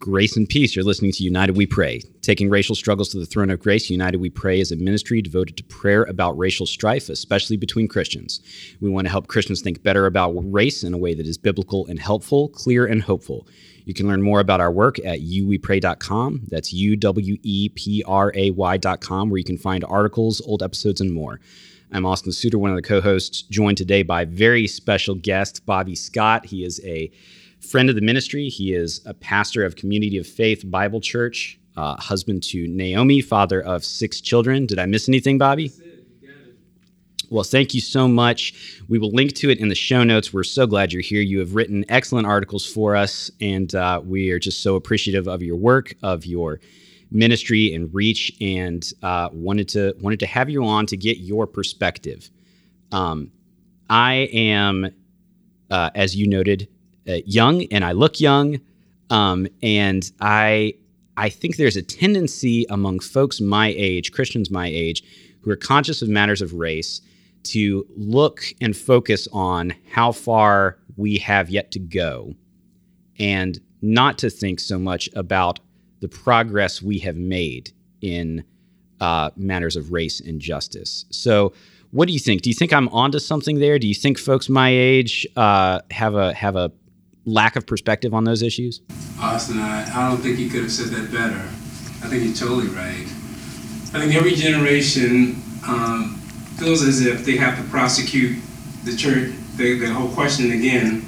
Grace and peace. You're listening to United We Pray, taking racial struggles to the throne of grace. United We Pray is a ministry devoted to prayer about racial strife, especially between Christians. We want to help Christians think better about race in a way that is biblical and helpful, clear and hopeful. You can learn more about our work at uwepray.com. That's U W E P R A Y.com, where you can find articles, old episodes, and more. I'm Austin Suter, one of the co hosts, joined today by very special guest, Bobby Scott. He is a friend of the ministry. He is a pastor of Community of Faith Bible Church, uh, husband to Naomi, father of six children. Did I miss anything, Bobby? Well, thank you so much. We will link to it in the show notes. We're so glad you're here. You have written excellent articles for us, and uh, we are just so appreciative of your work, of your ministry and reach, and uh, wanted to wanted to have you on to get your perspective. Um, I am, uh, as you noted, young and I look young. Um, and I I think there's a tendency among folks my age, Christians my age, who are conscious of matters of race, to look and focus on how far we have yet to go, and not to think so much about the progress we have made in uh, matters of race and justice. So, what do you think? Do you think I'm onto something there? Do you think folks my age uh, have a have a lack of perspective on those issues? Austin, I, I don't think you could have said that better. I think you're totally right. I think every generation um, feels as if they have to prosecute the church, the, the whole question again,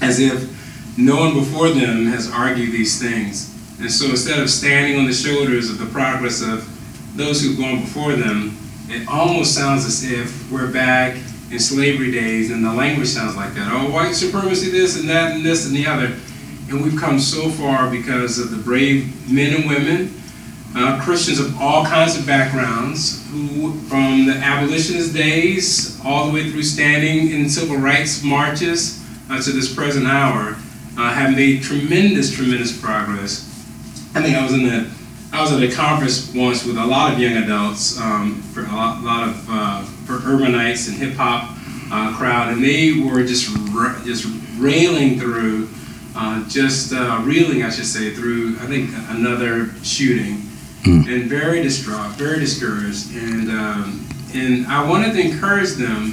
as if no one before them has argued these things. And so instead of standing on the shoulders of the progress of those who've gone before them, it almost sounds as if we're back in slavery days, and the language sounds like that. Oh, white supremacy, this and that, and this and the other. And we've come so far because of the brave men and women, uh, Christians of all kinds of backgrounds, who, from the abolitionist days all the way through standing in civil rights marches uh, to this present hour, uh, have made tremendous, tremendous progress. I think I was in the I was at a conference once with a lot of young adults, um, for a lot, lot of uh, for urbanites and hip hop uh, crowd, and they were just just railing through, uh, just uh, reeling, I should say, through I think another shooting, mm. and very distraught, very discouraged, and um, and I wanted to encourage them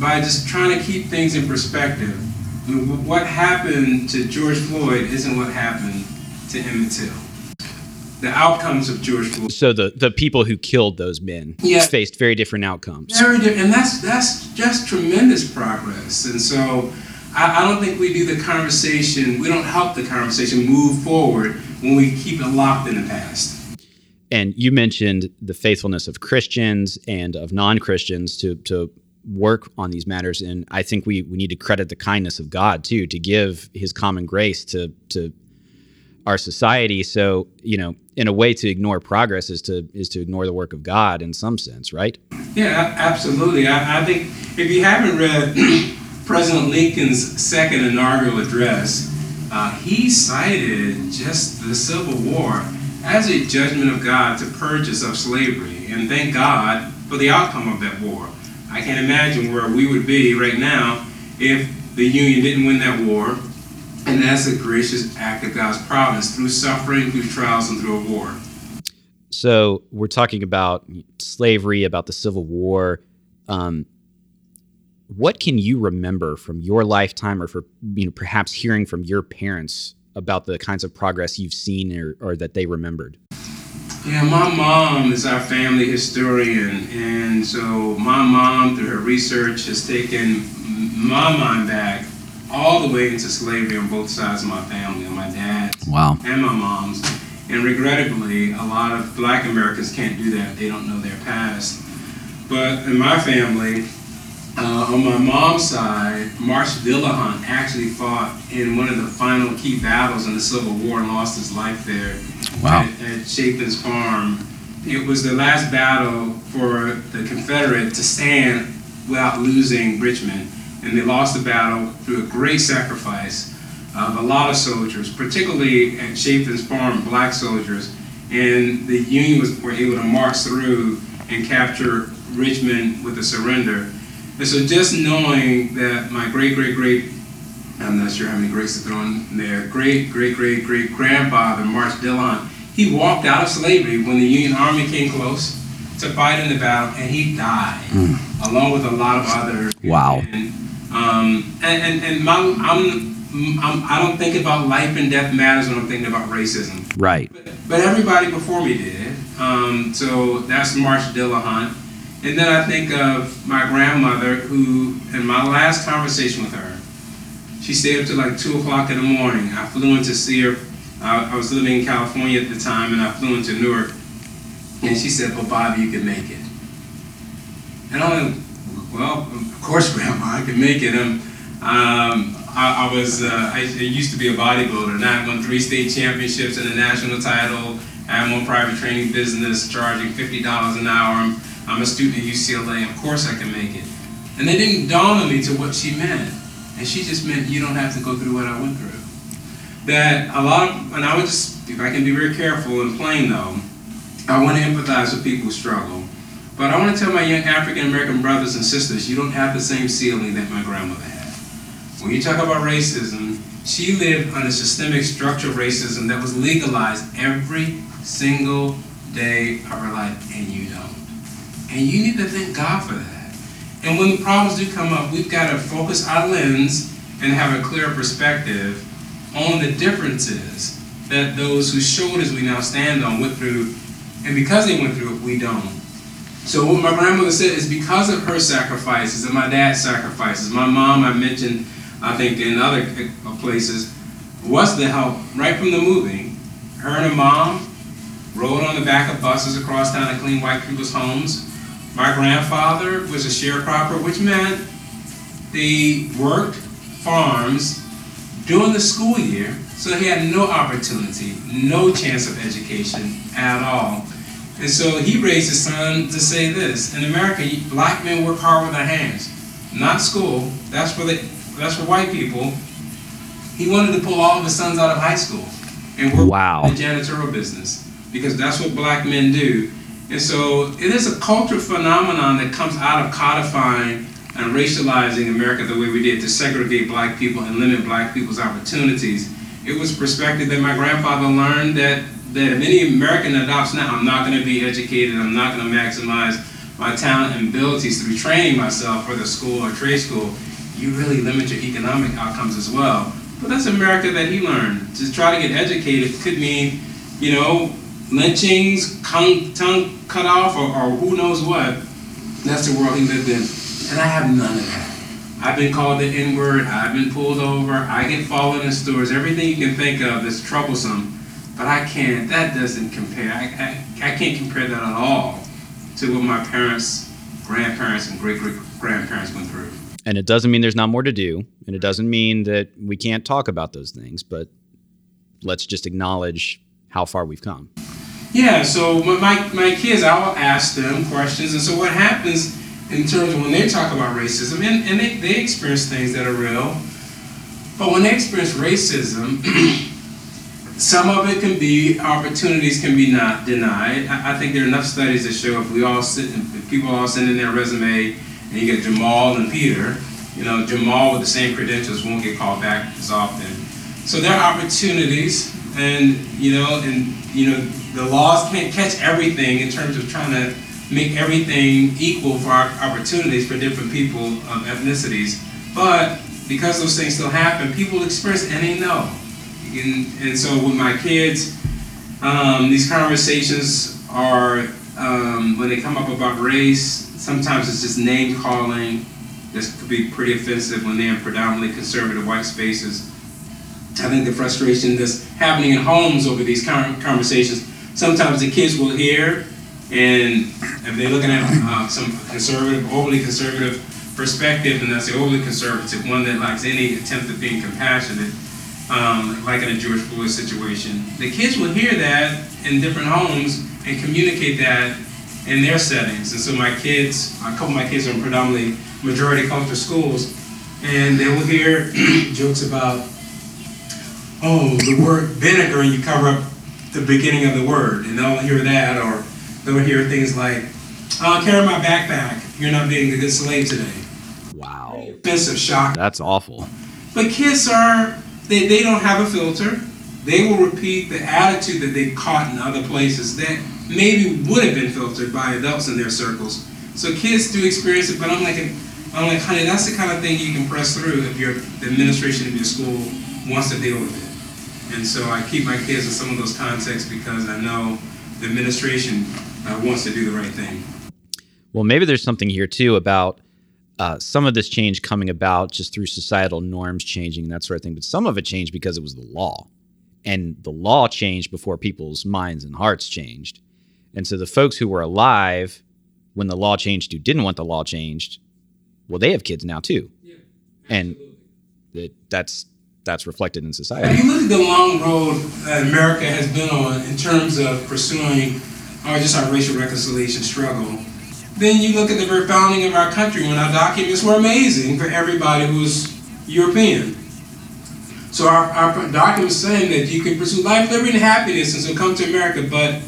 by just trying to keep things in perspective. I mean, what happened to George Floyd isn't what happened to Emmett Till the outcomes of George Floyd. So the the people who killed those men yeah. faced very different outcomes. Very different, and that's that's just tremendous progress. And so I, I, don't think we do the conversation. We don't help the conversation move forward when we keep it locked in the past. And you mentioned the faithfulness of Christians and of non Christians to to work on these matters and i think we, we need to credit the kindness of god too to give his common grace to to our society so you know in a way to ignore progress is to is to ignore the work of God in some sense, right? Yeah, absolutely. I, I think if you haven't read President Lincoln's second inaugural address, uh, he cited just the Civil War as a judgment of God to purge us of slavery, and thank God for the outcome of that war. I can't imagine where we would be right now if the Union didn't win that war and that's a gracious act of God's providence through suffering, through trials, and through a war. So we're talking about slavery, about the Civil War. Um, what can you remember from your lifetime, or for you know perhaps hearing from your parents about the kinds of progress you've seen or, or that they remembered? Yeah, my mom is our family historian, and so my mom, through her research, has taken my mind back all the way into slavery on both sides of my family, on my dad's wow. and my mom's. And regrettably, a lot of black Americans can't do that. They don't know their past. But in my family, uh, on my mom's side, Marsh Dillahunt actually fought in one of the final key battles in the Civil War and lost his life there wow. at, at Chapin's Farm. It was the last battle for the Confederate to stand without losing Richmond and they lost the battle through a great sacrifice of a lot of soldiers, particularly at Chapin's Farm, black soldiers. And the Union was, were able to march through and capture Richmond with a surrender. And so just knowing that my great, great, great I'm not sure how many greats to throw in there. Great, great, great, great grandfather, March Dillon. He walked out of slavery when the Union Army came close to fight in the battle, and he died, mm. along with a lot of others. Wow. And, um, and, and, and my, I'm, I'm, I do not think about life and death matters when I'm thinking about racism. Right. But, but everybody before me did. Um, so that's March Dillahunt. And then I think of my grandmother, who, in my last conversation with her, she stayed up till like 2 o'clock in the morning. I flew in to see her. I, I was living in California at the time, and I flew into Newark. And she said, Well, Bob, you can make it. And I'm Well, of course, Grandma, I can make it. Um, I, I, was, uh, I, I, used to be a bodybuilder, and I won three state championships and a national title. I am on private training business, charging $50 an hour. I'm, I'm a student at UCLA. Of course, I can make it. And it didn't dawn on me to what she meant. And she just meant you don't have to go through what I went through. That a lot of, and I would just, if I can be very careful and plain though, I want to empathize with people who struggle. But I want to tell my young African American brothers and sisters, you don't have the same ceiling that my grandmother had. When you talk about racism, she lived under systemic structural racism that was legalized every single day of her life, and you don't. And you need to thank God for that. And when the problems do come up, we've got to focus our lens and have a clear perspective on the differences that those whose shoulders we now stand on went through. And because they went through it, we don't. So what my grandmother said is because of her sacrifices and my dad's sacrifices, my mom, I mentioned, I think in other places, was the help right from the moving. Her and her mom rode on the back of buses across town to clean white people's homes my grandfather was a sharecropper, which meant they worked farms during the school year, so he had no opportunity, no chance of education at all. And so he raised his son to say this: In America, black men work hard with their hands, not school. That's for the, that's for white people. He wanted to pull all of his sons out of high school and work wow. in the janitorial business because that's what black men do. And so it is a cultural phenomenon that comes out of codifying and racializing America the way we did to segregate black people and limit black people's opportunities. It was perspective that my grandfather learned that, that if any American adopts now, I'm not going to be educated, I'm not going to maximize my talent and abilities through training myself for the school or trade school, you really limit your economic outcomes as well. But that's America that he learned. To try to get educated could mean, you know, lynchings, tongue cut off, or, or who knows what. That's the world he lived in. And I have none of that. I've been called the N word, I've been pulled over, I get followed in stores, everything you can think of is troublesome. But I can't, that doesn't compare. I, I, I can't compare that at all to what my parents, grandparents, and great great grandparents went through. And it doesn't mean there's not more to do, and it doesn't mean that we can't talk about those things, but let's just acknowledge how far we've come. Yeah, so my, my kids, I'll ask them questions. And so what happens in terms of when they talk about racism, and, and they, they experience things that are real, but when they experience racism, some of it can be opportunities can be not denied. I, I, think there are enough studies that show if we all sit, if people all send in their resume, and you get Jamal and Peter, you know, Jamal with the same credentials won't get called back as often. So there are opportunities, and you know, and you know, the laws can't catch everything in terms of trying to make everything equal for opportunities for different people of ethnicities. But because those things still happen, people experience and they know. And, and so with my kids, um, these conversations are, um, when they come up about race, sometimes it's just name calling. This could be pretty offensive when they're in predominantly conservative white spaces. I think the frustration that's happening in homes over these conversations sometimes the kids will hear, and if they're looking at uh, some conservative, overly conservative perspective, and that's the overly conservative one that lacks any attempt at being compassionate, um, like in a George Floyd situation, the kids will hear that in different homes and communicate that in their settings. And so my kids, a couple of my kids are in predominantly majority culture schools, and they will hear jokes about, oh, the word vinegar, and you cover up the beginning of the word, and they'll hear that, or they'll hear things like, "I'll carry my backpack. You're not being a good slave today." Wow. Offensive shock. That's awful. But kids are, they, they don't have a filter. They will repeat the attitude that they've caught in other places that maybe would have been filtered by adults in their circles. So kids do experience it, but I'm like, I'm like, honey, that's the kind of thing you can press through if your the administration of your school wants to deal with it. And so I keep my kids in some of those contexts because I know the administration uh, wants to do the right thing. Well, maybe there's something here too about uh, some of this change coming about just through societal norms changing and that sort of thing, but some of it changed because it was the law. And the law changed before people's minds and hearts changed. And so the folks who were alive when the law changed who didn't want the law changed, well, they have kids now too. Yeah, and that, that's that's reflected in society. If you look at the long road that America has been on in terms of pursuing or just our racial reconciliation struggle, then you look at the very founding of our country when our documents were amazing for everybody who was European. So our, our documents saying that you can pursue life, liberty, and happiness, and so come to America, but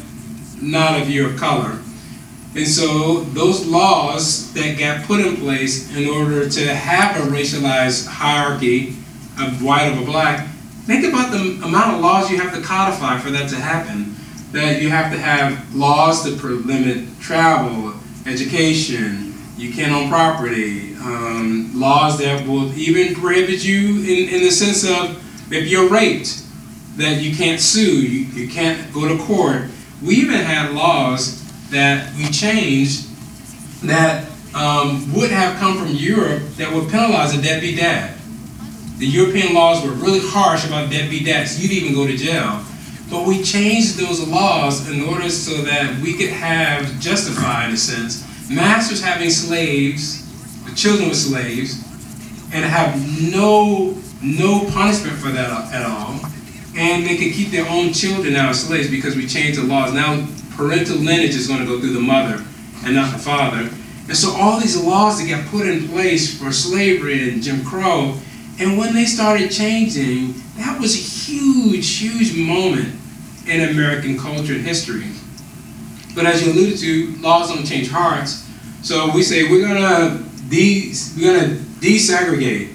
not of color. And so those laws that got put in place in order to have a racialized hierarchy of white over black, think about the amount of laws you have to codify for that to happen. That you have to have laws that limit travel, education, you can't own property, um, laws that will even prohibit you in, in the sense of if you're raped, that you can't sue, you, you can't go to court. We even had laws that we changed that um, would have come from Europe that would penalize a deadbeat dad. The European laws were really harsh about deadbeat dads. You'd even go to jail. But we changed those laws in order so that we could have, justified in a sense, masters having slaves, the children were slaves, and have no no punishment for that at all. And they could keep their own children out as slaves because we changed the laws. Now parental lineage is going to go through the mother and not the father. And so all these laws that got put in place for slavery and Jim Crow, and when they started changing, that was a huge, huge moment in American culture and history. But as you alluded to, laws don't change hearts. So we say we're gonna de- we're gonna desegregate.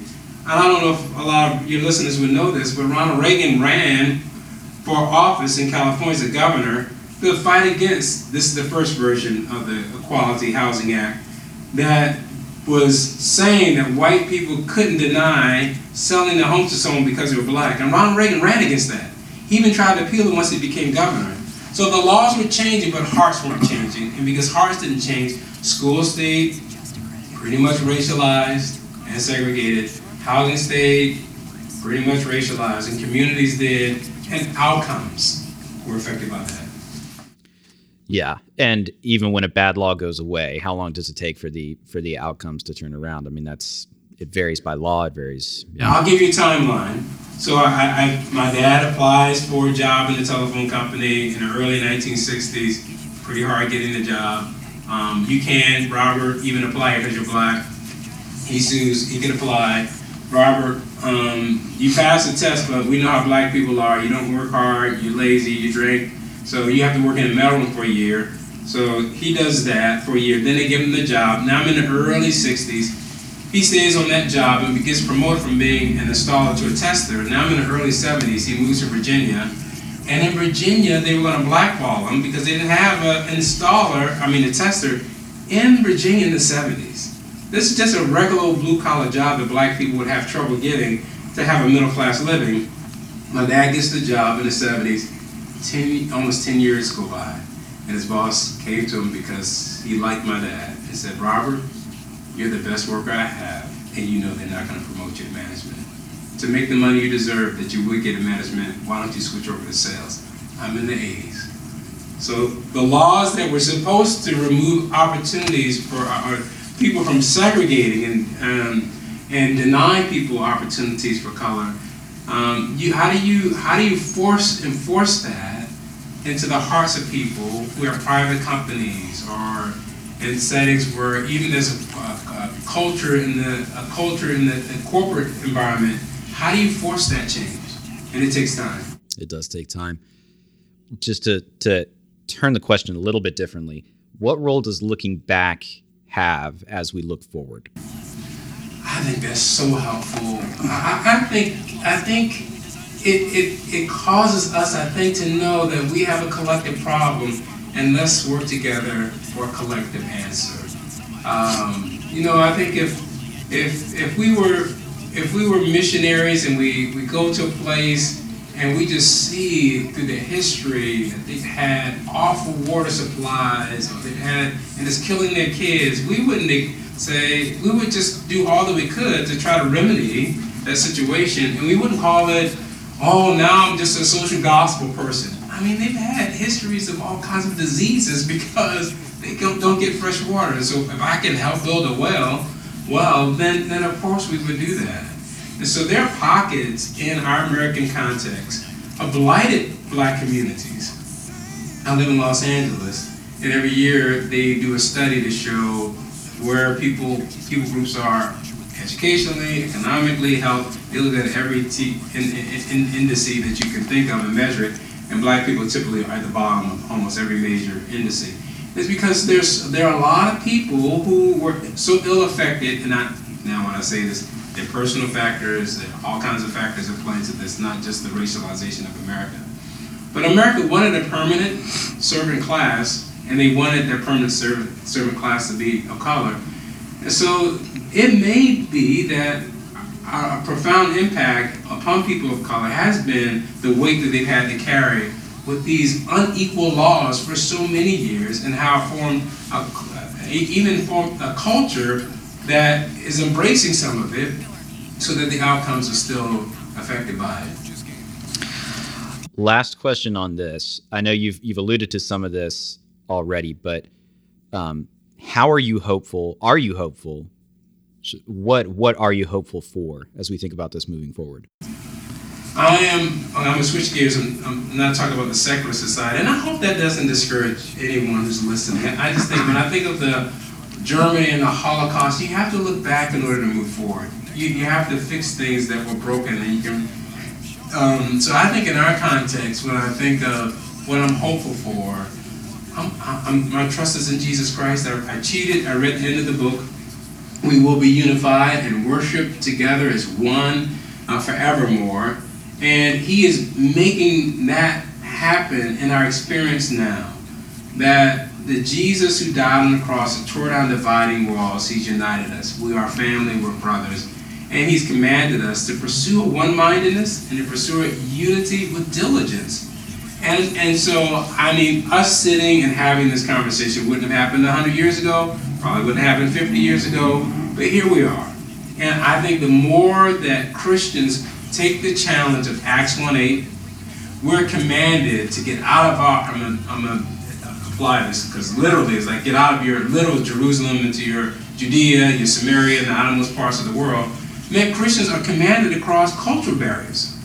And I don't know if a lot of your listeners would know this, but Ronald Reagan ran for office in California as a governor the fight against this is the first version of the Equality Housing Act that was saying that white people couldn't deny selling their homes to someone because they were black. And Ronald Reagan ran against that. He even tried to appeal it once he became governor. So the laws were changing, but hearts weren't changing. And because hearts didn't change, schools stayed pretty much racialized and segregated. Housing stayed pretty much racialized, and communities did, and outcomes were affected by that. Yeah, and even when a bad law goes away, how long does it take for the for the outcomes to turn around? I mean, that's it varies by law. It varies. Yeah. I'll give you a timeline. So I, I, my dad applies for a job in the telephone company in the early 1960s. Pretty hard getting the job. Um, you can, Robert, even apply because you're black. He sues. He can apply. Robert, um, you pass the test, but we know how black people are. You don't work hard. You're lazy. You drink so you have to work in a mailroom for a year. So he does that for a year. Then they give him the job. Now I'm in the early 60s. He stays on that job and gets promoted from being an installer to a tester. Now I'm in the early 70s. He moves to Virginia. And in Virginia, they were going to blackball him because they didn't have an installer, I mean a tester, in Virginia in the 70s. This is just a regular blue collar job that black people would have trouble getting to have a middle class living. My dad gets the job in the 70s 10, almost 10 years go by, and his boss came to him because he liked my dad and said, Robert, you're the best worker I have, and you know they're not going to promote you to management. To make the money you deserve that you would get in management, why don't you switch over to sales? I'm in the 80s. So the laws that were supposed to remove opportunities for our people from segregating and, um, and denying people opportunities for color um, you, how do you how do you force enforce that into the hearts of people who are private companies or in settings where even there's a, a, a culture in the a culture in the, the corporate environment? How do you force that change? And it takes time. It does take time. Just to to turn the question a little bit differently, what role does looking back have as we look forward? I think that's so helpful. I, I think I think it, it it causes us, I think, to know that we have a collective problem and let's work together for a collective answer. Um, you know, I think if if if we were if we were missionaries and we, we go to a place and we just see through the history that they've had awful water supplies or they've had and it's killing their kids, we wouldn't say we would just do all that we could to try to remedy that situation and we wouldn't call it, oh now I'm just a social gospel person. I mean, they've had histories of all kinds of diseases because they don't get fresh water. So if I can help build a well, well, then, then of course we would do that. And so there are pockets in our American context of blighted black communities. I live in Los Angeles, and every year they do a study to show where people people groups are educationally, economically, health. They look at every t- in, in, in, indice that you can think of and measure it and black people typically are at the bottom of almost every major industry. It's because there's there are a lot of people who were so ill affected, and I, now when I say this, there personal factors, there are all kinds of factors that play into this, not just the racialization of America. But America wanted a permanent servant class, and they wanted their permanent servant, servant class to be of color. And so it may be that a profound impact upon people of color has been the weight that they've had to carry with these unequal laws for so many years and how it formed a, even formed a culture that is embracing some of it so that the outcomes are still affected by it. Last question on this. I know you've you've alluded to some of this already, but um, how are you hopeful? Are you hopeful what what are you hopeful for as we think about this moving forward? I am. I'm going to switch gears and I'm not talking about the secular society, and I hope that doesn't discourage anyone who's listening. I just think when I think of the Germany and the Holocaust, you have to look back in order to move forward. You, you have to fix things that were broken, and you can. Um, so I think in our context, when I think of what I'm hopeful for, I'm, I'm, my trust is in Jesus Christ. I, I cheated. I read the end of the book we will be unified and worship together as one uh, forevermore. And He is making that happen in our experience now. That the Jesus who died on the cross and tore down dividing walls, He's united us. We are family, we're brothers. And He's commanded us to pursue a one mindedness and to pursue unity with diligence. And, and so, I mean, us sitting and having this conversation wouldn't have happened 100 years ago, probably wouldn't have happened 50 years ago, but here we are. And I think the more that Christians take the challenge of Acts 1.8, we're commanded to get out of our, I'm to apply this because literally it's like get out of your little Jerusalem into your Judea, your Samaria, and the outermost parts of the world. Man, Christians are commanded to cross cultural barriers.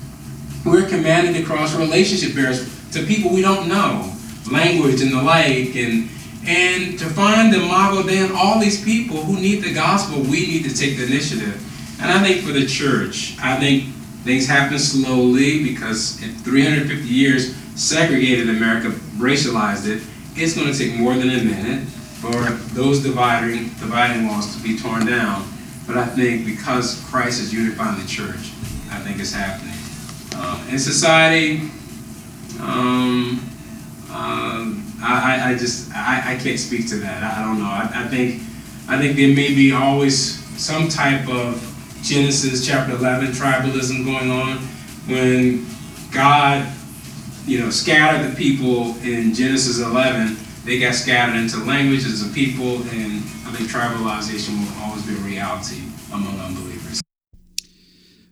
We're commanded to cross relationship barriers to people we don't know, language and the like, and and to find the model then all these people who need the gospel, we need to take the initiative. And I think for the church, I think things happen slowly because in 350 years, segregated America, racialized it. It's going to take more than a minute for those dividing, dividing walls to be torn down. But I think because Christ is unifying the church, I think it's happening. Uh, in society, um, um, I, I just I, I can't speak to that. I, I don't know. I, I think I think there may be always some type of Genesis chapter 11 tribalism going on when God, you know, scattered the people in Genesis 11. They got scattered into languages of people, and I think tribalization will always be a reality among unbelievers.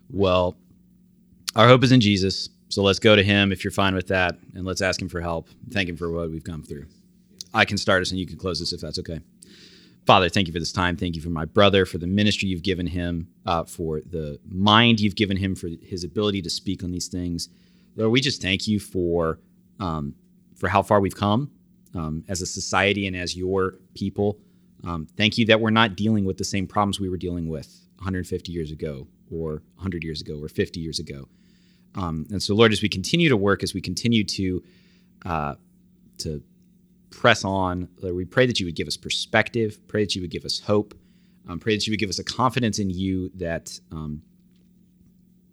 Well, our hope is in Jesus. So let's go to him if you're fine with that, and let's ask him for help. Thank him for what we've come through. I can start us and you can close this if that's okay. Father, thank you for this time. Thank you for my brother, for the ministry you've given him, uh, for the mind you've given him, for his ability to speak on these things. Lord, we just thank you for um, for how far we've come um, as a society and as your people. Um, thank you that we're not dealing with the same problems we were dealing with 150 years ago, or 100 years ago, or 50 years ago. Um, and so, Lord, as we continue to work, as we continue to uh, to press on, Lord, we pray that you would give us perspective, pray that you would give us hope, Um, pray that you would give us a confidence in you that um,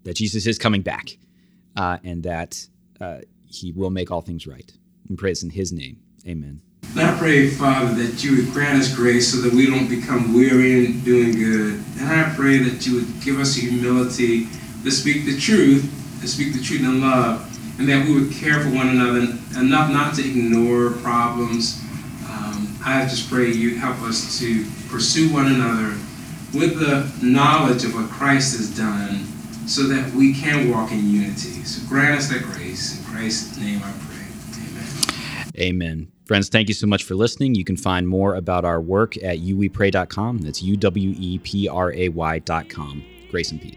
that Jesus is coming back uh, and that uh, he will make all things right. We pray this in his name. Amen. I pray, Father, that you would grant us grace so that we don't become weary in doing good. And I pray that you would give us humility to speak the truth, to speak the truth in love, and that we would care for one another enough not to ignore problems. Um, I just pray you help us to pursue one another with the knowledge of what Christ has done so that we can walk in unity. So grant us that grace. In Christ's name I pray. Amen. Amen. Friends, thank you so much for listening. You can find more about our work at uwepray.com. That's U W E P R A Y.com. Grace and peace.